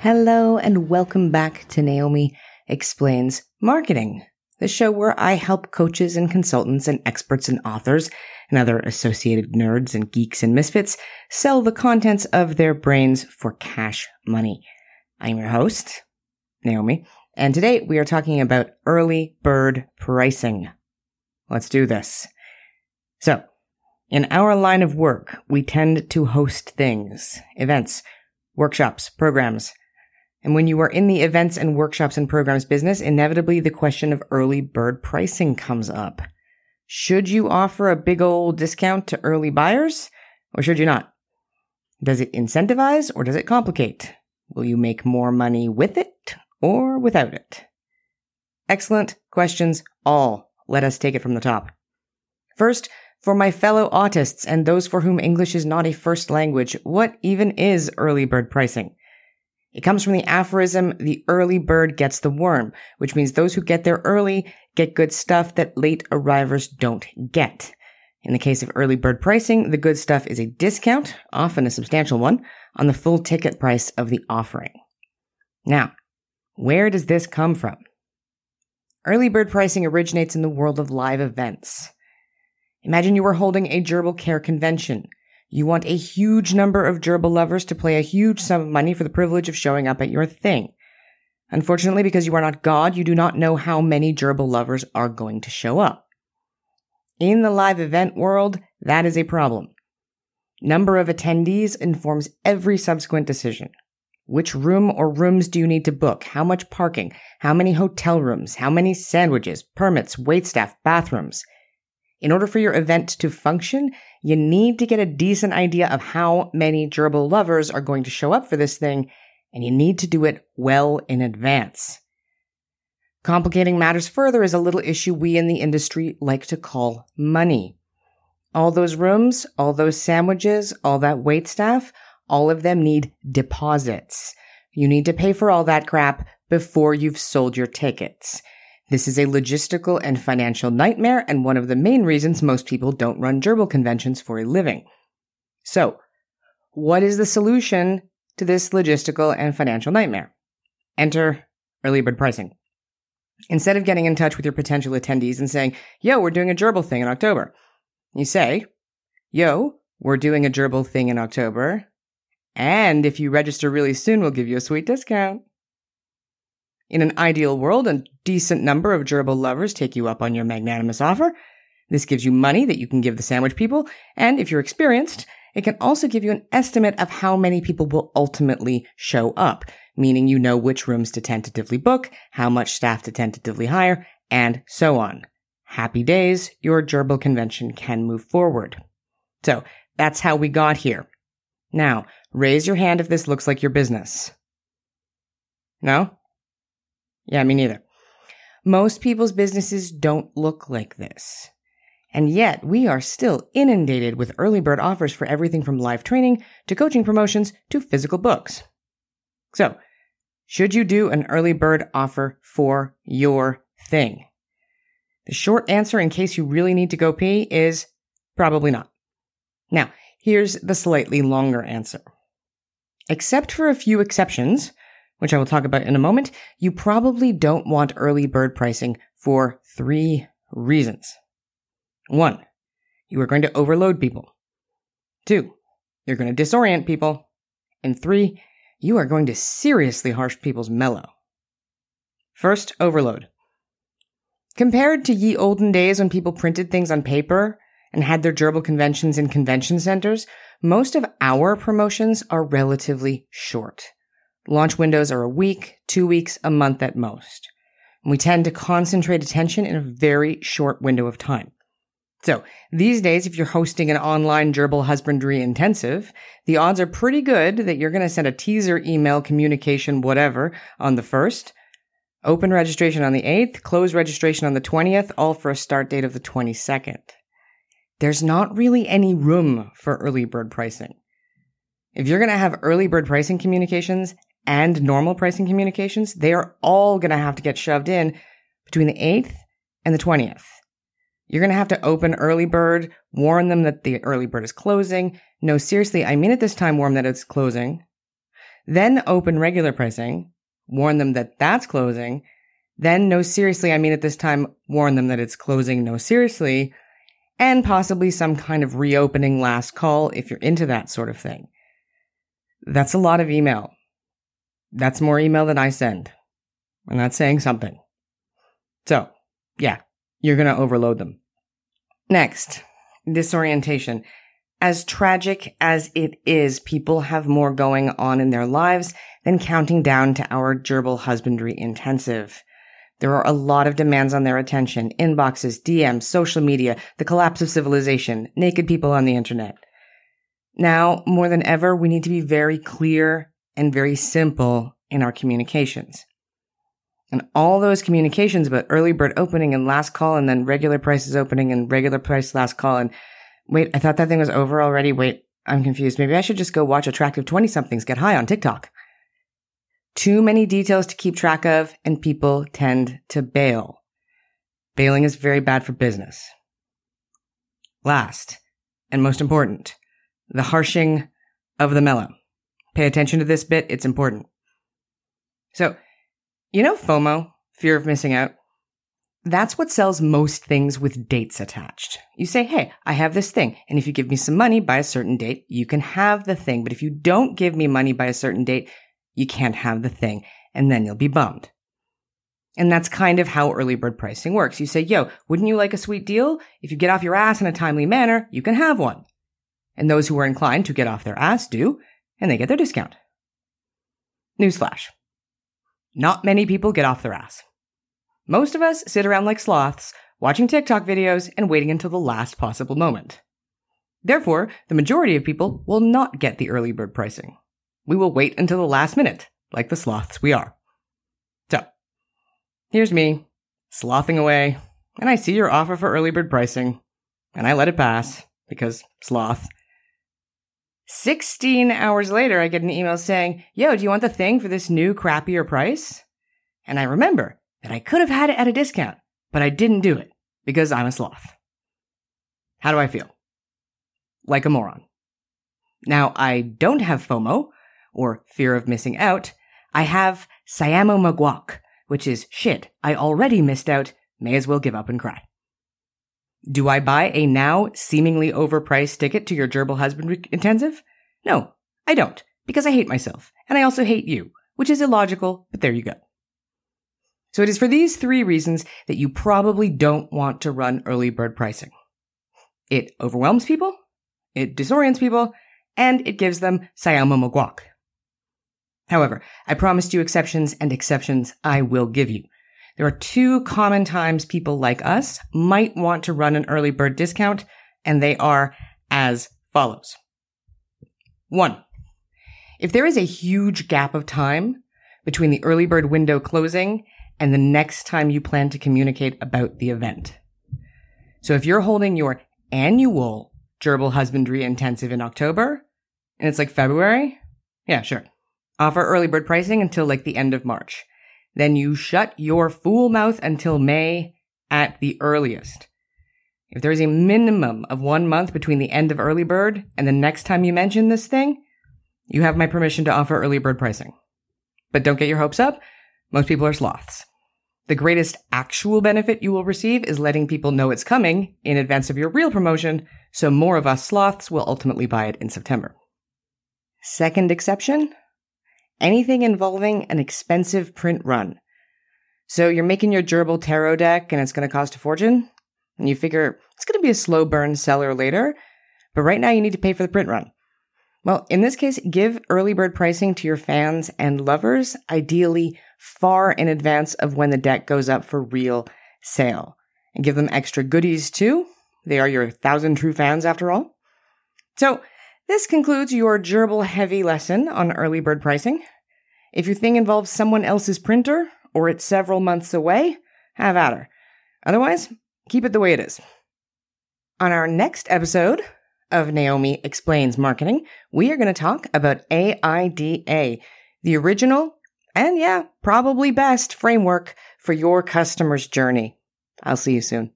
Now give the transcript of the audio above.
Hello and welcome back to Naomi Explains Marketing, the show where I help coaches and consultants and experts and authors and other associated nerds and geeks and misfits sell the contents of their brains for cash money. I'm your host, Naomi, and today we are talking about early bird pricing. Let's do this. So, in our line of work, we tend to host things, events, workshops, programs, and when you are in the events and workshops and programs business, inevitably the question of early bird pricing comes up. Should you offer a big old discount to early buyers or should you not? Does it incentivize or does it complicate? Will you make more money with it or without it? Excellent questions all. Let us take it from the top. First, for my fellow autists and those for whom English is not a first language, what even is early bird pricing? It comes from the aphorism, the early bird gets the worm, which means those who get there early get good stuff that late arrivers don't get. In the case of early bird pricing, the good stuff is a discount, often a substantial one, on the full ticket price of the offering. Now, where does this come from? Early bird pricing originates in the world of live events. Imagine you were holding a gerbil care convention. You want a huge number of gerbil lovers to pay a huge sum of money for the privilege of showing up at your thing. Unfortunately, because you are not God, you do not know how many gerbil lovers are going to show up. In the live event world, that is a problem. Number of attendees informs every subsequent decision. Which room or rooms do you need to book? How much parking? How many hotel rooms? How many sandwiches, permits, waitstaff, bathrooms? In order for your event to function, you need to get a decent idea of how many gerbil lovers are going to show up for this thing, and you need to do it well in advance. Complicating matters further is a little issue we in the industry like to call money. All those rooms, all those sandwiches, all that wait staff, all of them need deposits. You need to pay for all that crap before you've sold your tickets. This is a logistical and financial nightmare, and one of the main reasons most people don't run gerbil conventions for a living. So, what is the solution to this logistical and financial nightmare? Enter early bird pricing. Instead of getting in touch with your potential attendees and saying, yo, we're doing a gerbil thing in October, you say, yo, we're doing a gerbil thing in October, and if you register really soon, we'll give you a sweet discount. In an ideal world, a decent number of gerbil lovers take you up on your magnanimous offer. This gives you money that you can give the sandwich people, and if you're experienced, it can also give you an estimate of how many people will ultimately show up, meaning you know which rooms to tentatively book, how much staff to tentatively hire, and so on. Happy days, your gerbil convention can move forward. So, that's how we got here. Now, raise your hand if this looks like your business. No? Yeah, me neither. Most people's businesses don't look like this. And yet, we are still inundated with early bird offers for everything from live training to coaching promotions to physical books. So, should you do an early bird offer for your thing? The short answer, in case you really need to go pee, is probably not. Now, here's the slightly longer answer. Except for a few exceptions, which I will talk about in a moment, you probably don't want early bird pricing for three reasons. One, you are going to overload people. Two, you're going to disorient people. And three, you are going to seriously harsh people's mellow. First, overload. Compared to ye olden days when people printed things on paper and had their gerbil conventions in convention centers, most of our promotions are relatively short. Launch windows are a week, two weeks, a month at most. And we tend to concentrate attention in a very short window of time. So these days, if you're hosting an online gerbil husbandry intensive, the odds are pretty good that you're going to send a teaser email communication, whatever, on the first, open registration on the 8th, close registration on the 20th, all for a start date of the 22nd. There's not really any room for early bird pricing. If you're going to have early bird pricing communications, and normal pricing communications, they are all going to have to get shoved in between the 8th and the 20th. You're going to have to open early bird, warn them that the early bird is closing. No, seriously, I mean at this time, warn that it's closing. then open regular pricing, warn them that that's closing, then no seriously, I mean at this time, warn them that it's closing no seriously, and possibly some kind of reopening last call if you're into that sort of thing. That's a lot of email. That's more email than I send. And that's saying something. So, yeah, you're going to overload them. Next, disorientation. As tragic as it is, people have more going on in their lives than counting down to our gerbil husbandry intensive. There are a lot of demands on their attention, inboxes, DMs, social media, the collapse of civilization, naked people on the internet. Now, more than ever, we need to be very clear and very simple in our communications. And all those communications about early bird opening and last call and then regular prices opening and regular price last call and Wait, I thought that thing was over already. Wait, I'm confused. Maybe I should just go watch attractive 20 somethings get high on TikTok. Too many details to keep track of, and people tend to bail. Bailing is very bad for business. Last, and most important, the harshing of the mellow. Pay attention to this bit, it's important. So, you know FOMO, fear of missing out? That's what sells most things with dates attached. You say, Hey, I have this thing. And if you give me some money by a certain date, you can have the thing. But if you don't give me money by a certain date, you can't have the thing. And then you'll be bummed. And that's kind of how early bird pricing works. You say, Yo, wouldn't you like a sweet deal? If you get off your ass in a timely manner, you can have one. And those who are inclined to get off their ass do, and they get their discount. Newsflash. Not many people get off their ass. Most of us sit around like sloths, watching TikTok videos and waiting until the last possible moment. Therefore, the majority of people will not get the early bird pricing. We will wait until the last minute, like the sloths we are. So, here's me, slothing away, and I see your offer for early bird pricing, and I let it pass, because sloth. 16 hours later, I get an email saying, Yo, do you want the thing for this new crappier price? And I remember that I could have had it at a discount, but I didn't do it because I'm a sloth. How do I feel? Like a moron. Now, I don't have FOMO, or fear of missing out. I have Sayamo Magwak, which is shit, I already missed out, may as well give up and cry. Do I buy a now seemingly overpriced ticket to your gerbil husbandry intensive? No, I don't, because I hate myself, and I also hate you, which is illogical, but there you go. So it is for these three reasons that you probably don't want to run early bird pricing. It overwhelms people, it disorients people, and it gives them Sayama Magwak. However, I promised you exceptions and exceptions I will give you. There are two common times people like us might want to run an early bird discount, and they are as follows. One, if there is a huge gap of time between the early bird window closing and the next time you plan to communicate about the event. So if you're holding your annual gerbil husbandry intensive in October and it's like February, yeah, sure. Offer early bird pricing until like the end of March. Then you shut your fool mouth until May at the earliest. If there is a minimum of one month between the end of early bird and the next time you mention this thing, you have my permission to offer early bird pricing. But don't get your hopes up. Most people are sloths. The greatest actual benefit you will receive is letting people know it's coming in advance of your real promotion, so more of us sloths will ultimately buy it in September. Second exception anything involving an expensive print run. So you're making your gerbil tarot deck and it's going to cost a fortune, and you figure it's going to be a slow burn seller later, but right now you need to pay for the print run. Well, in this case, give early bird pricing to your fans and lovers, ideally far in advance of when the deck goes up for real sale. And give them extra goodies too. They are your thousand true fans after all. So, this concludes your gerbil heavy lesson on early bird pricing. If your thing involves someone else's printer or it's several months away, have at her. Otherwise, keep it the way it is. On our next episode of Naomi Explains Marketing, we are going to talk about AIDA, the original and yeah, probably best framework for your customer's journey. I'll see you soon.